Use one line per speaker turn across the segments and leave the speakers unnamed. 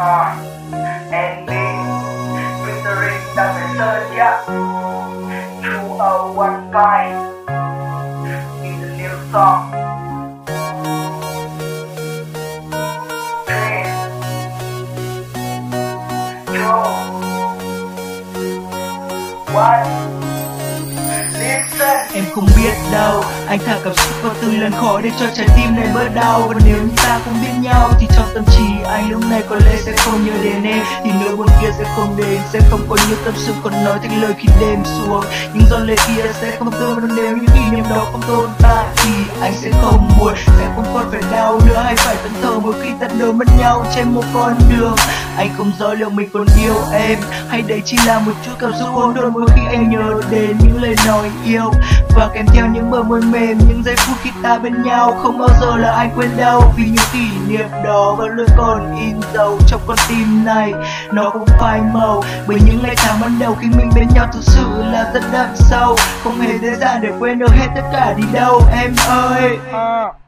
and through a one in the new song. Three, two, one.
Em không biết đâu Anh thả cảm xúc vào từng lần khó để cho trái tim này bớt đau. Và nếu như ta không biết nhau Thì trong tâm trí nay có lẽ sẽ không nhớ đến em. Thì nỗi buồn kia sẽ không đến Sẽ không có nhiều tâm sự còn nói thành lời khi đêm xuống. Những giọt lệ kia sẽ không tươm Nếu những kỷ niệm đó không tồn tại, Thì anh sẽ không buồn. Sẽ không còn phải đau nữa, Hay phải tận mỗi khi ta đối mất nhau trên một con đường. Anh không rõ liệu mình còn yêu em, Hay đây chỉ là một chút cảm xúc hỗn độn mỗi khi anh nhớ đến những lời nói yêu. Và kèm theo những bờ môi mềm, những giây phút khi ta bên nhau, không bao giờ là anh quên đâu vì những kỷ niệm đó vẫn luôn còn in dấu trong con tim này. Nó không phai màu bởi những ngày tháng ban đầu khi mình bên nhau thực sự là rất đậm sâu không hề dễ dàng để quên được hết tất cả đi đâu. Em ơi! À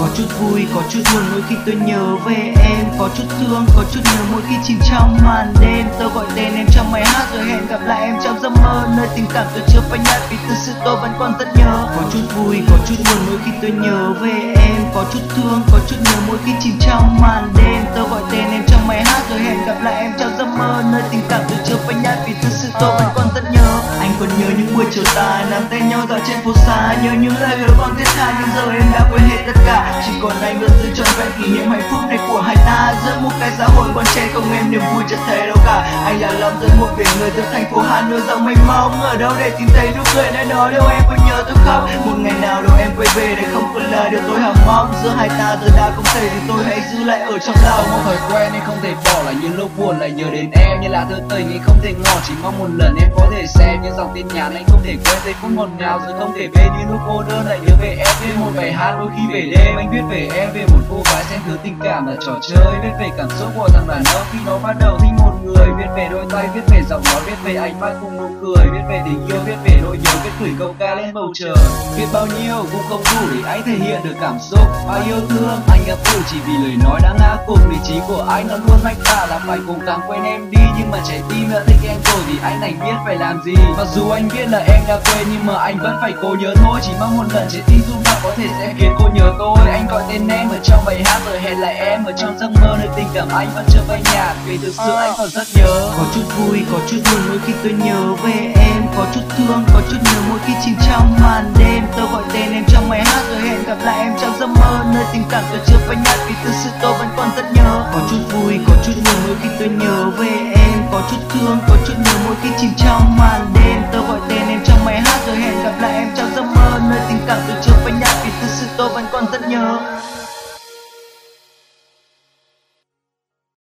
có chút vui, có chút buồn mỗi khi tôi nhớ về em. Có chút thương, có chút nhớ mỗi khi chìm trong màn đêm. Tôi gọi tên em trong bài hát rồi hẹn gặp lại em trong giấc mơ. Nơi tình cảm tôi chưa phai nhạt vì thực sự tôi vẫn còn rất nhớ. Có chút vui, có chút buồn mỗi khi tôi nhớ về em. Có chút thương, có chút nhớ mỗi khi chìm trong màn đêm. Tôi gọi tên em trong bài hát rồi hẹn gặp lại em trong giấc mơ. Nơi tình cảm tôi chưa phai nhạt vì thực sự tôi vẫn còn rất nhớ trở những nắm tay nhau dạo trên phố xa. Nhớ những lời hứa còn thiết tha nhưng giờ em đã quên hết tất cả. Chỉ còn anh vẫn giữ trọn vẹn kỷ niệm hạnh phúc này của hai ta. Giữa một cái xã hội bon trẻ không em niềm vui chợt thấy đâu cả anh là lòng dân một biển người từ thành phố hà nội rộng mênh mông ở đâu để tìm thấy nụ cười nơi đó. Đâu em có nhớ tôi không? Một ngày nào đâu em quay về để không còn lời. Điều tôi hằng mong, giữa hai ta giờ đã không thể thì tôi hãy giữ lại ở trong lòng.
Một thời quen nên không thể bỏ lại những lúc buồn lại nhớ đến em. Như là thơ tình anh không thể ngỏ, chỉ mong một lần em có thể xem những dòng tin nhắn. Anh không thể quên giây phút ngọt ngào rồi không thể bên như lúc cô đơn lại nhớ về em. Thêm một bài hát đôi khi về đêm, anh viết về em. Về một cô gái xem thứ tình cảm là trò chơi. Viết về cảm xúc của thằng đàn ông khi nó bắt đầu thích một người viết về đôi tay, viết về giọng nói, viết về ánh mắt cùng nụ cười, viết về tình yêu, viết về nỗi nhớ, viết gửi câu ca lên bầu trời. Viết bao nhiêu cũng không đủ để anh thể hiện được cảm xúc. Bao yêu thương, anh gặp phụ chỉ vì lời nói đã ngã cùng lý trí của anh. Nó luôn mách ta. là phải cố gắng quên em đi, nhưng mà trái tim đã thích em rồi thì anh đành biết phải làm gì. Mặc dù anh biết là em đã quên, nhưng mà anh vẫn phải cố nhớ thôi. Chỉ mong một lần trái tim rung động có thể sẽ khiến cô nhớ tôi. Anh gọi tên em ở trong bài hát rồi hẹn lại em. Ở trong giấc mơ nơi tình cảm anh vẫn chưa phai nhạt. Vì thực sự anh còn rất nhớ.
Có chút vui, có chút buồn mỗi khi tôi nhớ về em. Có chút thương, có chút nhớ mỗi khi chìm trong màn đêm. Tôi gọi tên em trong bài hát, rồi hẹn gặp lại em trong giấc mơ. Nơi tình cảm tôi chưa phai nhạt vì thực sự tôi vẫn còn rất nhớ. Có chút vui, có chút buồn mỗi khi tôi nhớ về em. Có chút thương, có chút nhớ mỗi khi chìm trong màn đêm. Tôi gọi tên em trong bài hát, rồi hẹn gặp lại em trong giấc mơ. Nơi tình cảm tôi chưa phai nhạt vì thực sự tôi vẫn còn rất nhớ.